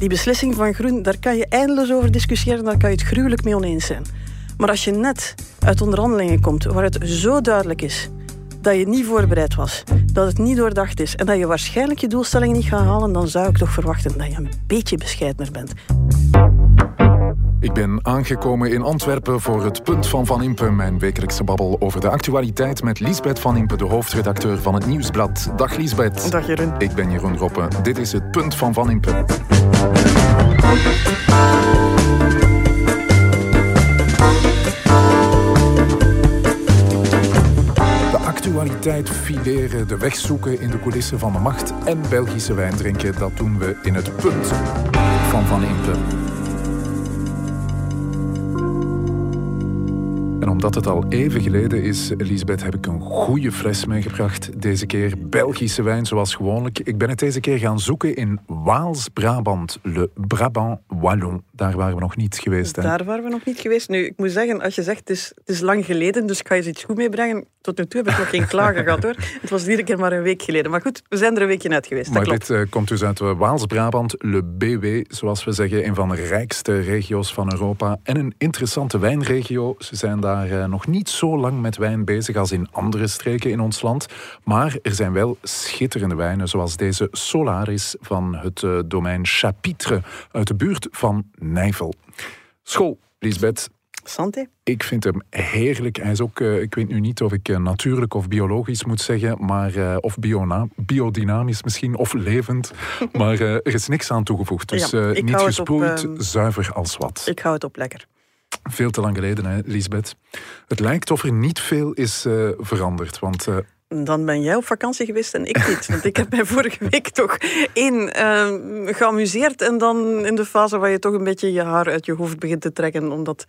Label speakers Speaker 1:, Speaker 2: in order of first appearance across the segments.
Speaker 1: Die beslissing van Groen, daar kan je eindeloos over discussiëren, daar kan je het gruwelijk mee oneens zijn. Maar als je net uit onderhandelingen komt waar het zo duidelijk is dat je niet voorbereid was, dat het niet doordacht is en dat je waarschijnlijk je doelstelling niet gaat halen, dan zou ik toch verwachten dat je een beetje bescheidener bent.
Speaker 2: Ik ben aangekomen in Antwerpen voor het Punt van Van Impe, mijn wekelijkse babbel over de actualiteit met Liesbeth Van Impe, de hoofdredacteur van het Nieuwsblad. Dag Liesbeth.
Speaker 1: Dag Jeroen.
Speaker 2: Ik ben Jeroen Roppe. Dit is het Punt van Van Impe. actualiteit fileren, de weg zoeken in de coulissen van de macht en Belgische wijn drinken. Dat doen we in het punt van Van Impe. Omdat het al even geleden is, Elisabeth, heb ik een goede fles meegebracht. Deze keer Belgische wijn, zoals gewoonlijk. Ik ben het deze keer gaan zoeken in Waals-Brabant, Le Brabant Wallon. Daar waren we nog niet geweest. Hè?
Speaker 1: Daar waren we nog niet geweest. Nu, ik moet zeggen, als je zegt het is, het is lang geleden, dus ik ga je iets goed meebrengen. Tot nu toe heb ik nog geen klagen gehad hoor. Het was iedere keer maar een week geleden. Maar goed, we zijn er een weekje uit geweest.
Speaker 2: Maar
Speaker 1: dit
Speaker 2: uh, komt dus uit Waals-Brabant, Le BW, zoals we zeggen, een van de rijkste regio's van Europa. En een interessante wijnregio. Ze zijn daar uh, nog niet zo lang met wijn bezig als in andere streken in ons land. Maar er zijn wel schitterende wijnen, zoals deze Solaris van het uh, domein Chapitre uit de buurt van Nijvel. School, Lisbeth.
Speaker 1: Santé.
Speaker 2: Ik vind hem heerlijk. Hij is ook, uh, ik weet nu niet of ik uh, natuurlijk of biologisch moet zeggen, maar, uh, of biodynamisch misschien, of levend. maar er is niks aan toegevoegd. Dus ja, niet gesproeid, op, zuiver als wat.
Speaker 1: Ik hou het op lekker.
Speaker 2: Veel te lang geleden, hè, Lisbeth. Het lijkt of er niet veel is veranderd, want
Speaker 1: dan ben jij op vakantie geweest en ik niet. Want ik heb mij vorige week toch één uh, geamuseerd. En dan in de fase waar je toch een beetje je haar uit je hoofd begint te trekken. Omdat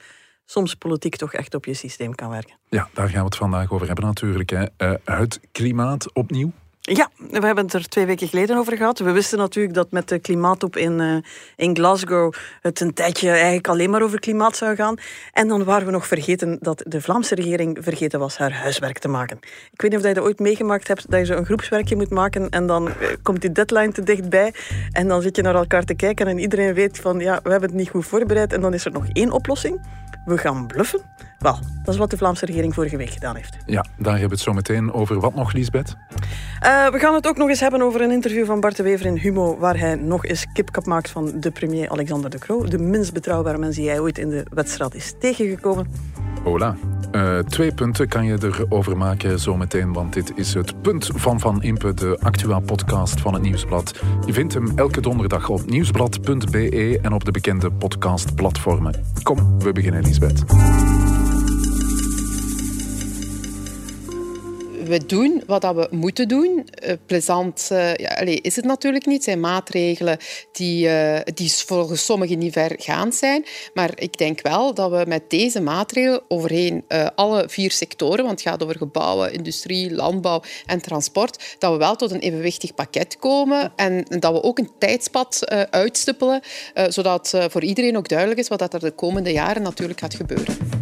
Speaker 1: soms politiek toch echt op je systeem kan werken.
Speaker 2: Ja, daar gaan we het vandaag over hebben natuurlijk. Hè. Uh, het klimaat opnieuw.
Speaker 1: Ja, we hebben het er twee weken geleden over gehad. We wisten natuurlijk dat met de klimaatop in, uh, in Glasgow het een tijdje eigenlijk alleen maar over klimaat zou gaan. En dan waren we nog vergeten dat de Vlaamse regering vergeten was haar huiswerk te maken. Ik weet niet of je dat ooit meegemaakt hebt, dat je zo een groepswerkje moet maken en dan uh, komt die deadline te dichtbij en dan zit je naar elkaar te kijken en iedereen weet van ja, we hebben het niet goed voorbereid en dan is er nog één oplossing. We gaan bluffen. Wel, dat is wat de Vlaamse regering vorige week gedaan heeft.
Speaker 2: Ja, daar hebben we het zo meteen over. Wat nog, Liesbeth?
Speaker 1: Uh, we gaan het ook nog eens hebben over een interview van Bart de Wever in Humo, waar hij nog eens kipkap maakt van de premier Alexander de Croo, de minst betrouwbare mens die hij ooit in de wedstrijd is tegengekomen.
Speaker 2: Hola. Uh, twee punten kan je erover maken zometeen, want dit is het punt van Van Impe, de Actua-podcast van het Nieuwsblad. Je vindt hem elke donderdag op nieuwsblad.be en op de bekende podcastplatformen. Kom, we beginnen, Lisbeth.
Speaker 3: We doen wat we moeten doen. Uh, plezant uh, ja, is het natuurlijk niet. Het zijn maatregelen die, uh, die volgens sommigen niet vergaand zijn. Maar ik denk wel dat we met deze maatregelen overheen alle vier sectoren, want het gaat over gebouwen, industrie, landbouw en transport, dat we wel tot een evenwichtig pakket komen en dat we ook een tijdspad uitstippelen, zodat voor iedereen ook duidelijk is wat er de komende jaren natuurlijk gaat gebeuren.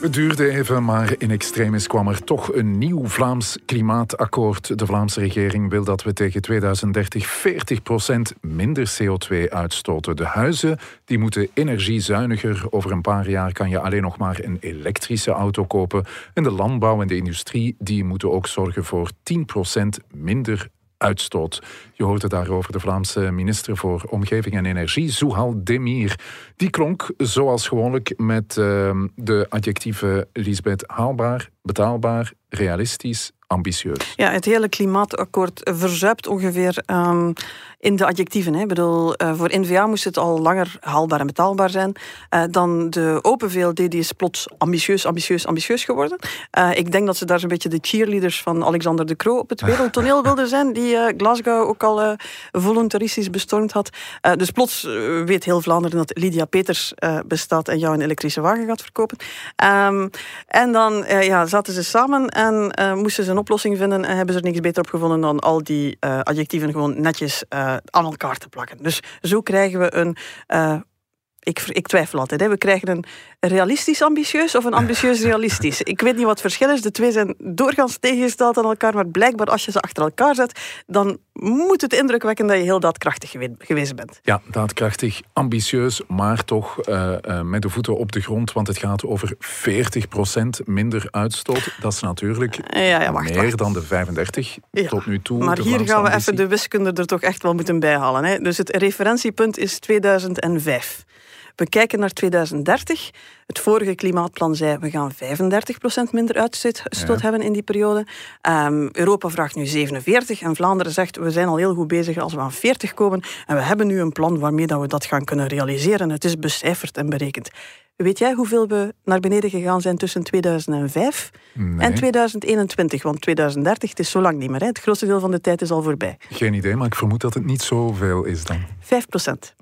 Speaker 2: Het duurde even, maar in extremis kwam er toch een nieuw Vlaams klimaatakkoord. De Vlaamse regering wil dat we tegen 2030 40% minder CO2 uitstoten. De huizen die moeten energiezuiniger. Over een paar jaar kan je alleen nog maar een elektrische auto kopen. En de landbouw en de industrie die moeten ook zorgen voor 10% minder uitstoot. Je hoorde daarover de Vlaamse minister voor Omgeving en Energie, Zouhal Demir. Die klonk zoals gewoonlijk met uh, de adjectieven Lisbeth haalbaar, betaalbaar, realistisch, ambitieus.
Speaker 1: Ja, het hele klimaatakkoord verzuipt ongeveer um, in de adjectieven. Hè. Ik bedoel, uh, voor NVA moest het al langer haalbaar en betaalbaar zijn. Uh, dan de Open VLD die is plots ambitieus, ambitieus, ambitieus geworden. Uh, ik denk dat ze daar zo'n beetje de cheerleaders van Alexander de Croo op het wereldtoneel wilden zijn, die Glasgow ook al voluntaristisch bestormd had. dus plots weet heel Vlaanderen dat Lydia Peters bestaat en jou een elektrische wagen gaat verkopen. Um, en dan ja, zaten ze samen en moesten ze een oplossing vinden en hebben ze er niks beter op gevonden dan al die adjectieven gewoon netjes aan elkaar te plakken. Dus zo krijgen we een uh, ik, ik twijfel altijd. Hè. We krijgen een realistisch ambitieus of een ambitieus realistisch. Ik weet niet wat het verschil is. De twee zijn doorgaans tegengesteld aan elkaar. Maar blijkbaar als je ze achter elkaar zet, dan moet het indruk wekken dat je heel daadkrachtig geweest bent.
Speaker 2: Ja, daadkrachtig, ambitieus, maar toch uh, uh, met de voeten op de grond. Want het gaat over 40% minder uitstoot. Dat is natuurlijk ja, ja, wacht, meer wacht. dan de 35 tot nu toe.
Speaker 1: Maar hier gaan we even de wiskunde er toch echt wel moeten bijhalen. Hè. Dus het referentiepunt is 2005. We kijken naar 2030. Het vorige klimaatplan zei we gaan 35% minder uitstoot hebben in die periode. Um, Europa vraagt nu 47 en Vlaanderen zegt we zijn al heel goed bezig als we aan 40 komen. En we hebben nu een plan waarmee dat we dat gaan kunnen realiseren. Het is becijferd en berekend. Weet jij hoeveel we naar beneden gegaan zijn tussen 2005 en 2021? Want 2030 het is zo lang niet meer. Hè? Het grootste deel van de tijd is al voorbij.
Speaker 2: Geen idee, maar ik vermoed dat het niet zoveel is dan.
Speaker 1: 5 procent.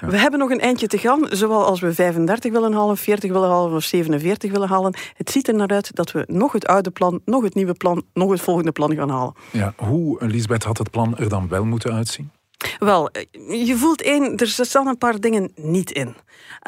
Speaker 1: We hebben nog een eindje te gaan, zowel als we 35 willen halen, 40 willen halen of 47 willen halen. Het ziet er naar uit dat we nog het oude plan, nog het nieuwe plan, nog het volgende plan gaan halen.
Speaker 2: Ja, hoe, Lisbeth, had het plan er dan wel moeten uitzien?
Speaker 1: Wel, je voelt één, er staan een paar dingen niet in.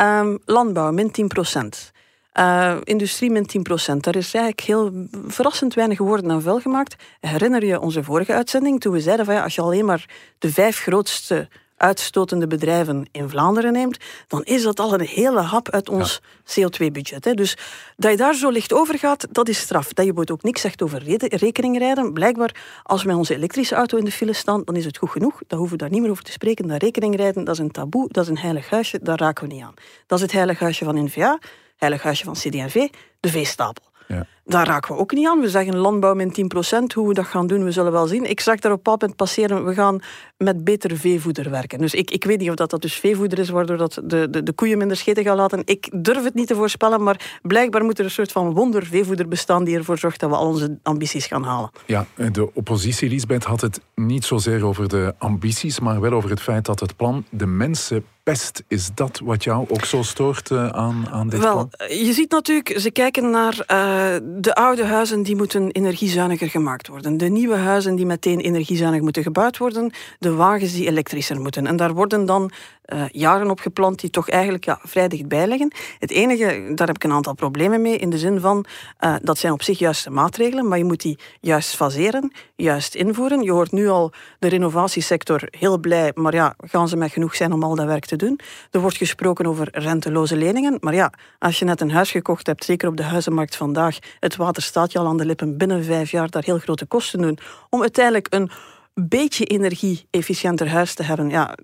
Speaker 1: Um, landbouw, min 10 procent. Uh, industrie min 10 procent. Daar is eigenlijk heel verrassend weinig woorden aan vuil gemaakt. Herinner je onze vorige uitzending toen we zeiden van ja, als je alleen maar de vijf grootste uitstotende bedrijven in Vlaanderen neemt, dan is dat al een hele hap uit ons CO2-budget. Dus dat je daar zo licht over gaat, dat is straf. Dat je bijvoorbeeld ook niks zegt over rekeningrijden. Blijkbaar, als we met onze elektrische auto in de file staan, dan is het goed genoeg. Dan hoeven we daar niet meer over te spreken. Dat rekeningrijden, dat is een taboe, dat is een heilig huisje, daar raken we niet aan. Dat is het heilig huisje van NVA, heilig huisje van CD&V, de veestapel. Ja. Daar raken we ook niet aan. We zeggen landbouw min 10%. Hoe we dat gaan doen, we zullen wel zien. Ik zag daar op pad passeren, we gaan met beter veevoeder werken. Dus ik, ik weet niet of dat, dat dus veevoeder is, waardoor dat de, de, de koeien minder scheten gaan laten. Ik durf het niet te voorspellen, maar blijkbaar moet er een soort van wonder veevoeder bestaan die ervoor zorgt dat we al onze ambities gaan halen.
Speaker 2: Ja, de oppositie, Lisbeth, had het niet zozeer over de ambities, maar wel over het feit dat het plan de mensen pest. Is dat wat jou ook zo stoort uh, aan, aan dit
Speaker 1: Wel, plan? Je ziet natuurlijk, ze kijken naar uh, de oude huizen die moeten energiezuiniger gemaakt worden. De nieuwe huizen die meteen energiezuinig moeten gebouwd worden. De wagens die elektrischer moeten. En daar worden dan uh, jaren op geplant die toch eigenlijk ja, vrij dichtbij liggen. Het enige, daar heb ik een aantal problemen mee, in de zin van uh, dat zijn op zich juiste maatregelen, maar je moet die juist faseren, juist invoeren. Je hoort nu al de renovatiesector heel blij, maar ja, gaan ze met genoeg zijn om al dat werk te doen? Er wordt gesproken over renteloze leningen, maar ja, als je net een huis gekocht hebt, zeker op de huizenmarkt vandaag, het water staat je al aan de lippen, binnen vijf jaar daar heel grote kosten doen, om uiteindelijk een beetje energie-efficiënter huis te hebben, ja,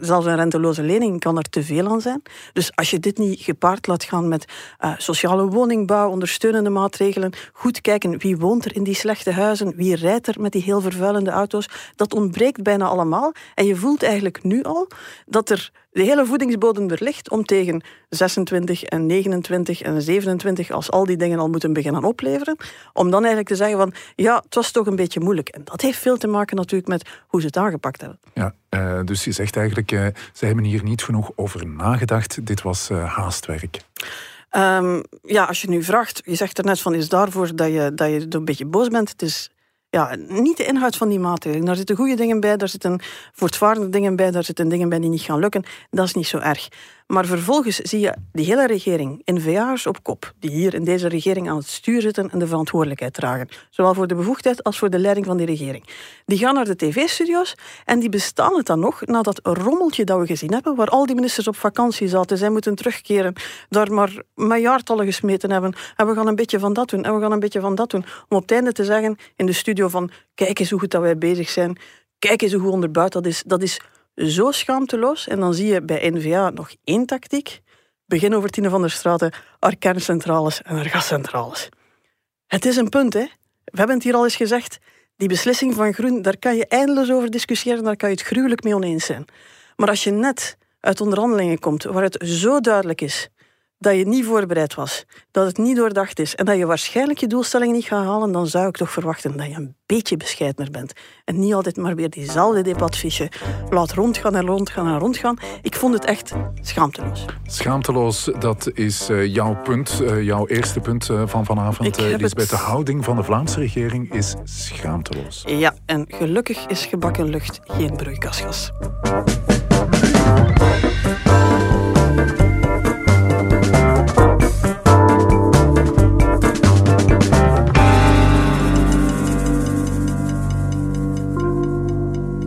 Speaker 1: zelfs een renteloze lening kan er te veel aan zijn. Dus als je dit niet gepaard laat gaan met uh, sociale woningbouw, ondersteunende maatregelen, goed kijken wie woont er in die slechte huizen, wie rijdt er met die heel vervuilende auto's, dat ontbreekt bijna allemaal. En je voelt eigenlijk nu al dat er de hele voedingsbodem er ligt om tegen 26 en 29 en 27, als al die dingen al moeten beginnen opleveren, om dan eigenlijk te zeggen van ja, het was toch een beetje moeilijk. En dat heeft veel te maken natuurlijk met hoe ze het aangepakt hebben.
Speaker 2: Ja, uh, dus je zegt eigenlijk, uh, ze hebben hier niet genoeg over nagedacht. Dit was uh, haastwerk.
Speaker 1: Um, ja, als je nu vraagt, je zegt er net van, is daarvoor dat je, dat je een beetje boos bent? Het is ja, niet de inhoud van die maatregelen. Daar zitten goede dingen bij, daar zitten voortvarende dingen bij, daar zitten dingen bij die niet gaan lukken. Dat is niet zo erg. Maar vervolgens zie je die hele regering, N-VA'ers op kop, die hier in deze regering aan het stuur zitten en de verantwoordelijkheid dragen. Zowel voor de bevoegdheid als voor de leiding van die regering. Die gaan naar de tv-studio's en die bestaan het dan nog na dat rommeltje dat we gezien hebben, waar al die ministers op vakantie zaten, zij moeten terugkeren, daar maar miljardeltallen gesmeten hebben en we gaan een beetje van dat doen en we gaan een beetje van dat doen. Om op het einde te zeggen in de studio van kijk eens hoe goed dat wij bezig zijn, kijk eens hoe onderbouwd dat is. Dat is zo schaamteloos. En dan zie je bij NVA nog één tactiek. Begin over Tine van der Straten, haar kerncentrales en haar gascentrales. Het is een punt, hè. We hebben het hier al eens gezegd. Die beslissing van Groen, daar kan je eindeloos over discussiëren, daar kan je het gruwelijk mee oneens zijn. Maar als je net uit onderhandelingen komt waar het zo duidelijk is dat je niet voorbereid was, dat het niet doordacht is en dat je waarschijnlijk je doelstelling niet gaat halen, dan zou ik toch verwachten dat je een beetje bescheidener bent. En niet altijd maar weer diezelfde debatfiche laat rondgaan en rondgaan en rondgaan. Ik vond het echt schaamteloos.
Speaker 2: Schaamteloos, dat is uh, jouw punt, uh, jouw eerste punt uh, van vanavond, Lisbeth. Het... De houding van de Vlaamse regering is schaamteloos.
Speaker 1: Ja, en gelukkig is gebakken lucht geen broeikasgas.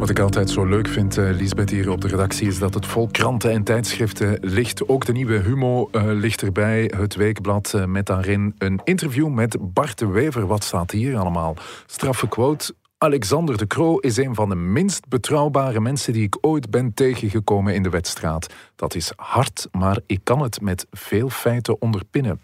Speaker 2: Wat ik altijd zo leuk vind, uh, hier op de redactie, is dat het vol kranten en tijdschriften ligt. Ook de nieuwe Humo uh, ligt erbij, het weekblad, uh, met daarin een interview met Bart de Wever. Wat staat hier allemaal? Straffe quote. Alexander de Croo is een van de minst betrouwbare mensen die ik ooit ben tegengekomen in de wedstraat. Dat is hard, maar ik kan het met veel feiten onderpinnen.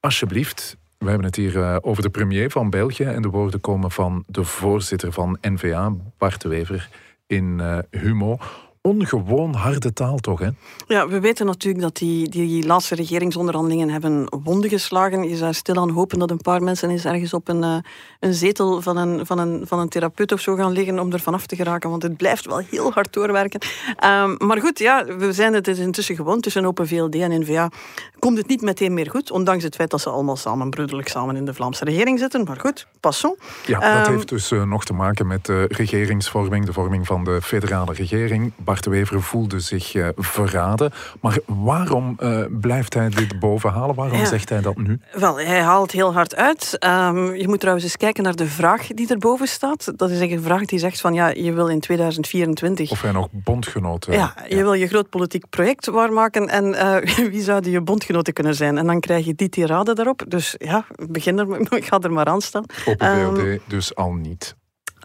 Speaker 2: Alsjeblieft, we hebben het hier over de premier van België en de woorden komen van de voorzitter van NVA, Bart Wever in uh, Humo. Ongewoon harde taal toch, hè?
Speaker 1: Ja, we weten natuurlijk dat die, die laatste regeringsonderhandelingen hebben wonden geslagen. Je zou stilaan hopen dat een paar mensen eens ergens op een, uh, een zetel van een, van, een, van een therapeut of zo gaan liggen om er vanaf te geraken, want het blijft wel heel hard doorwerken. Um, maar goed, ja, we zijn het intussen gewoon tussen Open VLD en N-VA. Komt het niet meteen meer goed, ondanks het feit dat ze allemaal samen broederlijk samen in de Vlaamse regering zitten. Maar goed, passons.
Speaker 2: Ja, dat um, heeft dus uh, nog te maken met de regeringsvorming, de vorming van de federale regering. Bart de Wever voelde zich uh, verraden. Maar waarom uh, blijft hij dit bovenhalen? Waarom ja. zegt hij dat nu?
Speaker 1: Wel, hij haalt heel hard uit. Um, je moet trouwens eens kijken naar de vraag die erboven staat. Dat is een vraag die zegt van ja, je wil in 2024...
Speaker 2: Of hij nog bondgenoten...
Speaker 1: Ja, je ja. wil je groot politiek project waarmaken en uh, wie zouden je bondgenoten kunnen zijn? En dan krijg je die tirade daarop. Dus ja, begin er, ik ga er maar aan staan.
Speaker 2: Op um, dus al niet.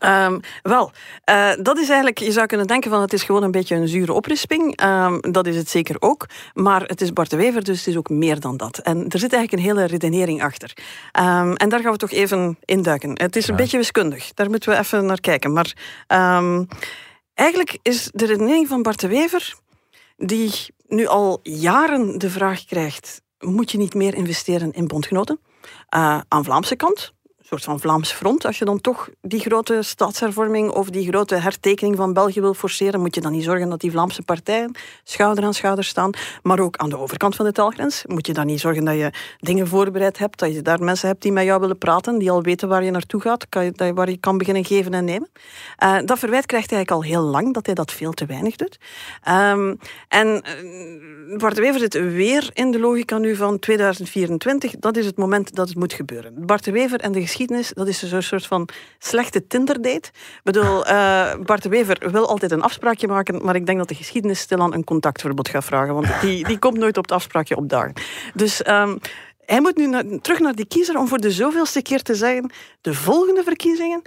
Speaker 1: Um, wel, uh, dat is eigenlijk, je zou kunnen denken van het is gewoon een beetje een zure oprisping. Um, dat is het zeker ook. Maar het is Bart de Wever, dus het is ook meer dan dat. En er zit eigenlijk een hele redenering achter. Um, en daar gaan we toch even induiken. Het is een ja. beetje wiskundig, daar moeten we even naar kijken. Maar eigenlijk is de redenering van Bart de Wever, die nu al jaren de vraag krijgt, moet je niet meer investeren in bondgenoten? Uh, aan Vlaamse kant, soort van Vlaams front. Als je dan toch die grote staatshervorming of die grote hertekening van België wil forceren, moet je dan niet zorgen dat die Vlaamse partijen schouder aan schouder staan. Maar ook aan de overkant van de taalgrens moet je dan niet zorgen dat je dingen voorbereid hebt, dat je daar mensen hebt die met jou willen praten, die al weten waar je naartoe gaat, waar je kan beginnen geven en nemen. Uh, dat verwijt krijgt hij eigenlijk al heel lang, dat hij dat veel te weinig doet. Um, en uh, Bart de Wever zit weer in de logica nu van 2024. Dat is het moment dat het moet gebeuren. Bart de Wever en de geschiedenis, dat is een soort van slechte Tinder-date. Ik bedoel, uh, Bart Wever wil altijd een afspraakje maken, maar ik denk dat de geschiedenis stilaan een contactverbod gaat vragen, want die, die komt nooit op het afspraakje opdagen. Dus... Um, hij moet nu terug naar die kiezer om voor de zoveelste keer te zeggen: de volgende verkiezingen,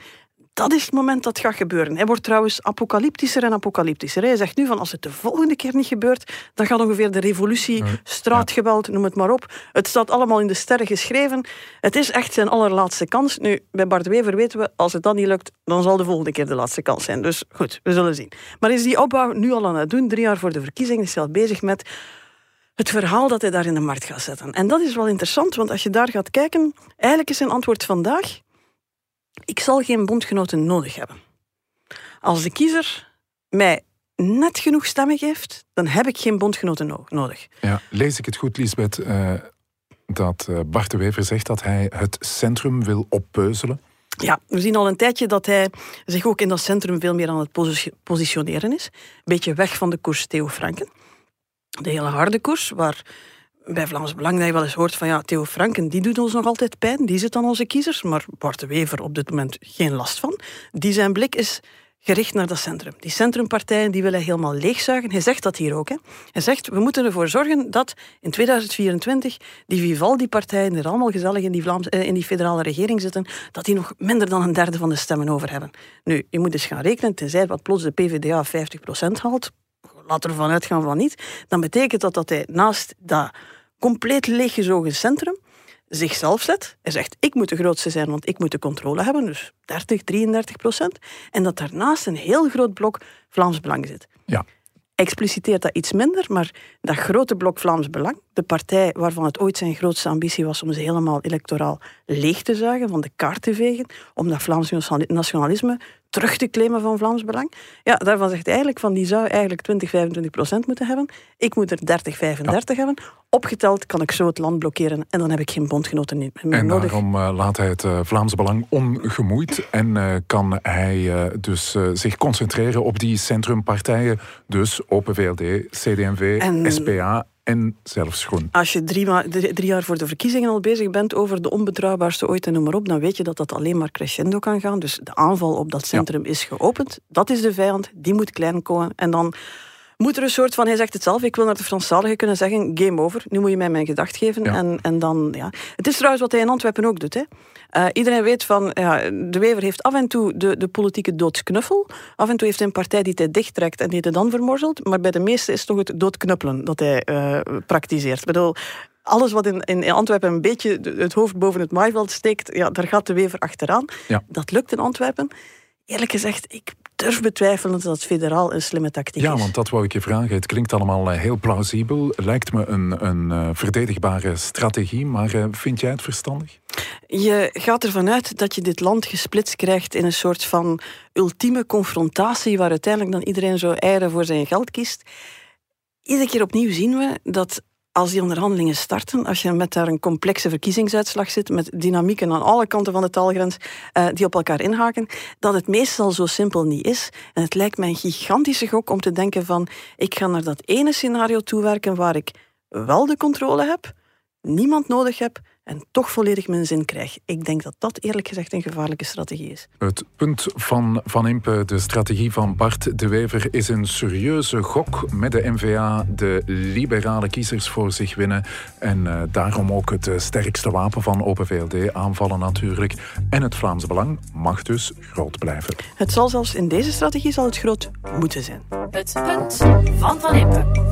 Speaker 1: dat is het moment dat gaat gebeuren. Hij wordt trouwens apocalyptischer en apocalyptischer. Hij zegt nu van als het de volgende keer niet gebeurt, dan gaat ongeveer de revolutie, straatgeweld, noem het maar op. Het staat allemaal in de sterren geschreven. Het is echt zijn allerlaatste kans. Nu, bij Bart Wever weten we, als het dan niet lukt, dan zal de volgende keer de laatste kans zijn. Dus goed, we zullen zien. Maar is die opbouw nu al aan het doen? Drie jaar voor de verkiezingen is hij al bezig met het verhaal dat hij daar in de markt gaat zetten. En dat is wel interessant, want als je daar gaat kijken, eigenlijk is zijn antwoord vandaag ik zal geen bondgenoten nodig hebben. Als de kiezer mij net genoeg stemmen geeft, dan heb ik geen bondgenoten no nodig.
Speaker 2: Ja, lees ik het goed, Lisbeth, uh, dat uh, Bart de Wever zegt dat hij het centrum wil oppeuzelen?
Speaker 1: Ja, we zien al een tijdje dat hij zich ook in dat centrum veel meer aan het posi positioneren is. Een beetje weg van de koers Theo Franken. De hele harde koers, waar bij Vlaams Belang dat je wel eens hoort van ja, Theo Franken, die doet ons nog altijd pijn, die zit aan onze kiezers, maar Bart de Wever op dit moment geen last van. Die zijn blik is gericht naar dat centrum. Die centrumpartijen die willen helemaal leegzuigen. Hij zegt dat hier ook. Hè. Hij zegt, we moeten ervoor zorgen dat in 2024 die Vivaldi-partijen, er allemaal gezellig in die, Vlaams, eh, in die federale regering zitten, dat die nog minder dan een derde van de stemmen over hebben. Nu, je moet eens gaan rekenen, tenzij wat plots de PvdA 50% haalt, laat ervan uitgaan van niet, dan betekent dat dat hij naast dat compleet leeggezogen centrum zichzelf zet. Hij zegt, ik moet de grootste zijn, want ik moet de controle hebben, dus 30, 33 procent. En dat daarnaast een heel groot blok Vlaams Belang zit.
Speaker 2: Ja.
Speaker 1: Expliciteert dat iets minder, maar dat grote blok Vlaams Belang, de partij waarvan het ooit zijn grootste ambitie was om ze helemaal electoraal leeg te zuigen, van de kaart te vegen, om dat Vlaams nationalisme terug te claimen van Vlaams Belang. Ja, daarvan zegt hij eigenlijk van die zou eigenlijk 20, 25 procent moeten hebben. Ik moet er 30, 35 hebben. Opgeteld kan ik zo het land blokkeren en dan heb ik geen bondgenoten meer
Speaker 2: en
Speaker 1: nodig.
Speaker 2: En daarom uh, laat hij het uh, Vlaams Belang ongemoeid en uh, kan hij dus zich concentreren op die centrumpartijen. Dus Open VLD, CD&V, en... SPA en zelfs groen.
Speaker 1: Als je drie, drie, jaar voor de verkiezingen al bezig bent over de onbetrouwbaarste ooit en noem maar op, dan weet je dat dat alleen maar crescendo kan gaan. Dus de aanval op dat centrum is geopend. Dat is de vijand, die moet klein komen. En dan moet er een soort van, hij zegt het zelf, ik wil naar de Franstaligen kunnen zeggen, game over, nu moet je mij mijn gedacht geven. En, en dan, ja. Het is trouwens wat hij in Antwerpen ook doet. Hè. Uh, iedereen weet van, ja, de Wever heeft af en toe de, de politieke doodsknuffel. Af en toe heeft hij een partij die hij dichttrekt en die hij dan vermorzelt. Maar bij de meeste is het toch het doodknuppelen dat hij uh, praktiseert. Ik bedoel, alles wat in, in Antwerpen een beetje het hoofd boven het maaiveld steekt, ja, daar gaat de Wever achteraan. Ja. Dat lukt in Antwerpen. Eerlijk gezegd, ik durf betwijfelen dat het federaal een slimme tactiek
Speaker 2: ja,
Speaker 1: is.
Speaker 2: Ja, want dat wou ik je vragen. Het klinkt allemaal eh, heel plausibel. Lijkt me een, een uh, verdedigbare strategie, maar uh, vind jij het verstandig?
Speaker 1: Je gaat ervan uit dat je dit land gesplitst krijgt in een soort van ultieme confrontatie waar uiteindelijk dan iedereen zo eieren voor zijn geld kiest. Iedere keer opnieuw zien we dat als die onderhandelingen starten, als je met daar een complexe verkiezingsuitslag zit, met dynamieken aan alle kanten van de taalgrens uh, die op elkaar inhaken, dat het meestal zo simpel niet is. En het lijkt mij een gigantische gok om te denken van, ik ga naar dat ene scenario toewerken waar ik wel de controle heb, niemand nodig heb en toch volledig mijn zin krijg. Ik denk dat dat eerlijk gezegd een gevaarlijke strategie is.
Speaker 2: Het punt van Van Impe, de strategie van Bart de Wever, is een serieuze gok met de NVA de liberale kiezers voor zich winnen. En uh, daarom ook het sterkste wapen van Open VLD aanvallen natuurlijk. En het Vlaams Belang mag dus groot blijven.
Speaker 1: Het zal zelfs in deze strategie zal het groot moeten zijn.
Speaker 4: Het punt van Van Impe.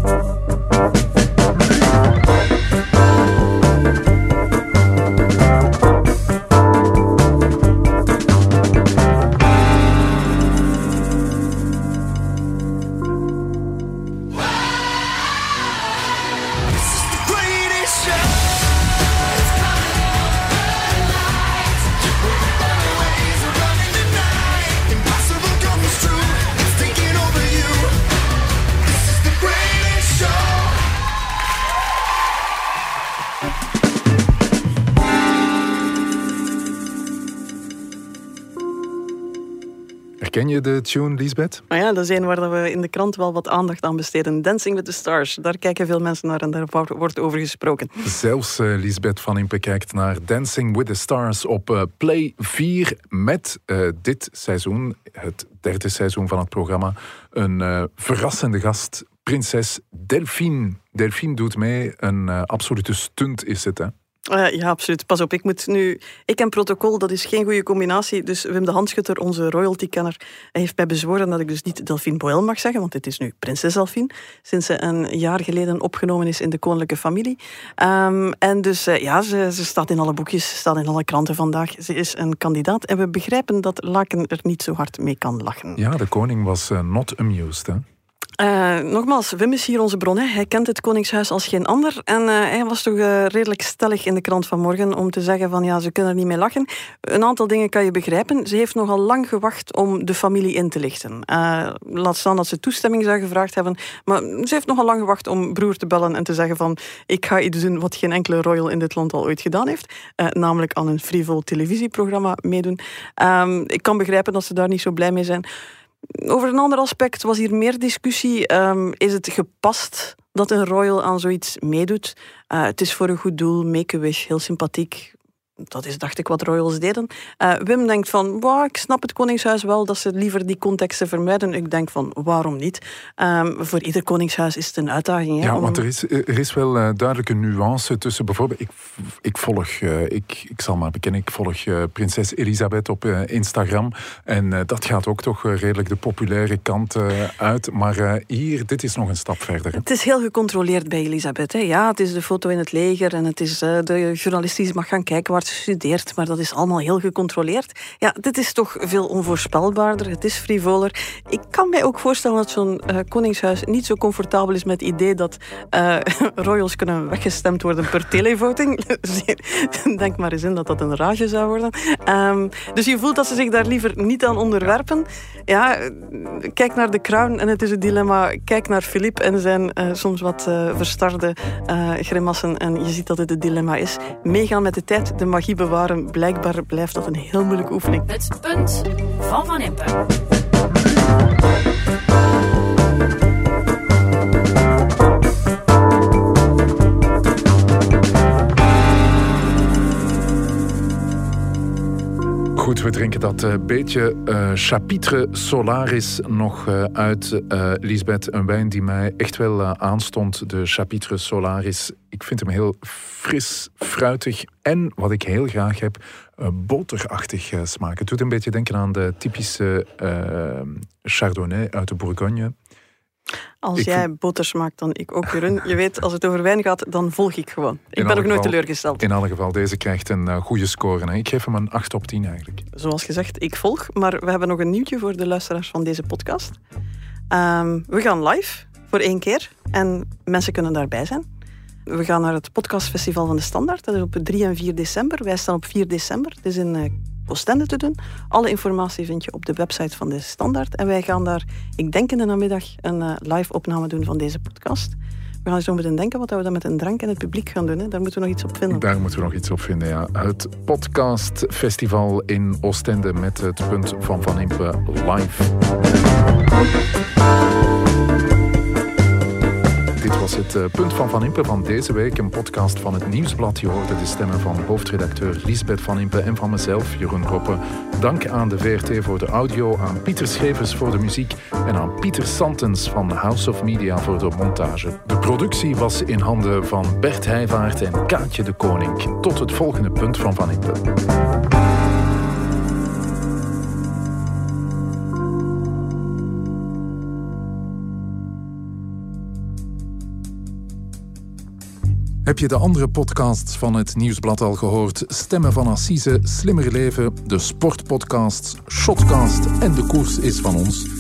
Speaker 2: Ken je de tune, Lisbeth?
Speaker 1: Nou ja, dat is een waar we in de krant wel wat aandacht aan besteden. Dancing with the Stars. Daar kijken veel mensen naar en daar wordt over gesproken.
Speaker 2: Zelfs uh, Lisbeth van Impe kijkt naar Dancing with the Stars op uh, Play 4 met uh, dit seizoen, het derde seizoen van het programma, een verrassende gast, prinses Delphine. Delphine doet mee, een absolute stunt is het, hè?
Speaker 1: Uh, ja, absoluut. Pas op, ik moet nu... Ik en protocol, dat is geen goede combinatie. Dus Wim de Handschutter, onze royalty-kenner, heeft mij bezworen dat ik dus niet Delphine Boel mag zeggen, want dit is nu prinses Delphine, sinds ze een jaar geleden opgenomen is in de koninklijke familie. Um, en dus uh, ja, ze, ze, staat in alle boekjes, staat in alle kranten vandaag. Ze is een kandidaat en we begrijpen dat Laken er niet zo hard mee kan lachen.
Speaker 2: Ja, de koning was uh, not amused, hè?
Speaker 1: Uh, nogmaals, Wim is hier onze bron. Hè. Hij kent het Koningshuis als geen ander. En uh, hij was toch uh, redelijk stellig in de krant van morgen om te zeggen van ja, ze kunnen er niet mee lachen. Een aantal dingen kan je begrijpen. Ze heeft nogal lang gewacht om de familie in te lichten. laat staan dat ze toestemming zou gevraagd hebben. Maar ze heeft nogal lang gewacht om broer te bellen en te zeggen van ik ga iets doen wat geen enkele royal in dit land al ooit gedaan heeft. namelijk aan een frivol televisieprogramma meedoen. Um, ik kan begrijpen dat ze daar niet zo blij mee zijn. Over een ander aspect was hier meer discussie. Um, is het gepast dat een royal aan zoiets meedoet? Uh, het is voor een goed doel, make-a-wish, heel sympathiek dat is, dacht ik, wat royals deden. Uh, Wim denkt van, wow, ik snap het koningshuis wel dat ze liever die contexten vermijden. Ik denk van, waarom niet? Um, voor ieder koningshuis is het een uitdaging. Hè,
Speaker 2: ja,
Speaker 1: om...
Speaker 2: want er is, er is wel uh, duidelijk een nuance tussen bijvoorbeeld... Ik, ik volg, uh, ik, ik zal maar bekennen, ik volg prinses Elisabeth op Instagram. En dat gaat ook toch redelijk de populaire kant uit. Maar hier, dit is nog een stap verder. Hè?
Speaker 1: Het is heel gecontroleerd bij Elisabeth. Hè. Ja, het is de foto in het leger en het is de journalist die mag gaan kijken waar maar dat is allemaal heel gecontroleerd. Ja, dit is toch veel onvoorspelbaarder. Het is frivoler. Ik kan mij ook voorstellen dat zo'n uh, koningshuis niet zo comfortabel is met het idee dat uh, royals kunnen weggestemd worden per televoting. Denk maar eens in dat dat een rage zou worden. Um, dus je voelt dat ze zich daar liever niet aan onderwerpen. Ja, kijk naar de crown en het is het dilemma. Kijk naar Philippe en zijn uh, soms wat verstarde grimassen. En je ziet dat het het dilemma is. Meegaan met de tijd, de magie bewaren. Blijkbaar blijft dat een heel moeilijke oefening.
Speaker 4: Het punt van Van Impe.
Speaker 2: We drinken dat uh, beetje uh, Chapitre Solaris nog uh, uit, Lisbeth. Een wijn die mij echt wel aanstond, de Chapitre Solaris. Ik vind hem heel fris, fruitig en, wat ik heel graag heb, boterachtig smaken. Het doet een beetje denken aan de typische Chardonnay uit de Bourgogne.
Speaker 1: Als jij boter smaakt, dan ik ook, Jeroen. Je weet, als het over wijn gaat, dan volg ik gewoon. Ik ben ook nooit teleurgesteld.
Speaker 2: In alle geval, deze krijgt een uh, goede score. Hè. Ik geef hem een 8 op 10 eigenlijk.
Speaker 1: Zoals gezegd, ik volg. Maar we hebben nog een nieuwtje voor de luisteraars van deze podcast. Um, we gaan live voor één keer. En mensen kunnen daarbij zijn. We gaan naar het podcastfestival van de Standaard. Dat is op 3 en 4 december. Wij staan op 4 december. Het is in Oostende te doen. Alle informatie vind je op de website van de Standaard. En wij gaan daar, ik denk in de namiddag, een uh, live opname doen van deze podcast. We gaan zo meteen denken wat we dan met een drank en het publiek gaan doen. Hè. Daar moeten we nog iets op vinden.
Speaker 2: Daar moeten we nog iets op vinden, ja. Het podcastfestival in Oostende met het punt van Van Impe live. Het uh, punt van Van Impe van deze week. Een podcast van het Nieuwsblad. Je hoorde de stemmen van hoofdredacteur Lisbeth Van Impe en van mezelf, Jeroen Roppe. Dank aan de VRT voor de audio, aan Pieter Schevers voor de muziek en aan Pieter Santens van House of Media voor de montage. De productie was in handen van Bert Heijvaart en Kaatje de Koning. Tot het volgende punt van Van Impe. Heb je de andere podcasts van het Nieuwsblad al gehoord? Stemmen van Assise, Slimmer Leven, de Sportpodcasts, Shotcast en De Koers is van ons.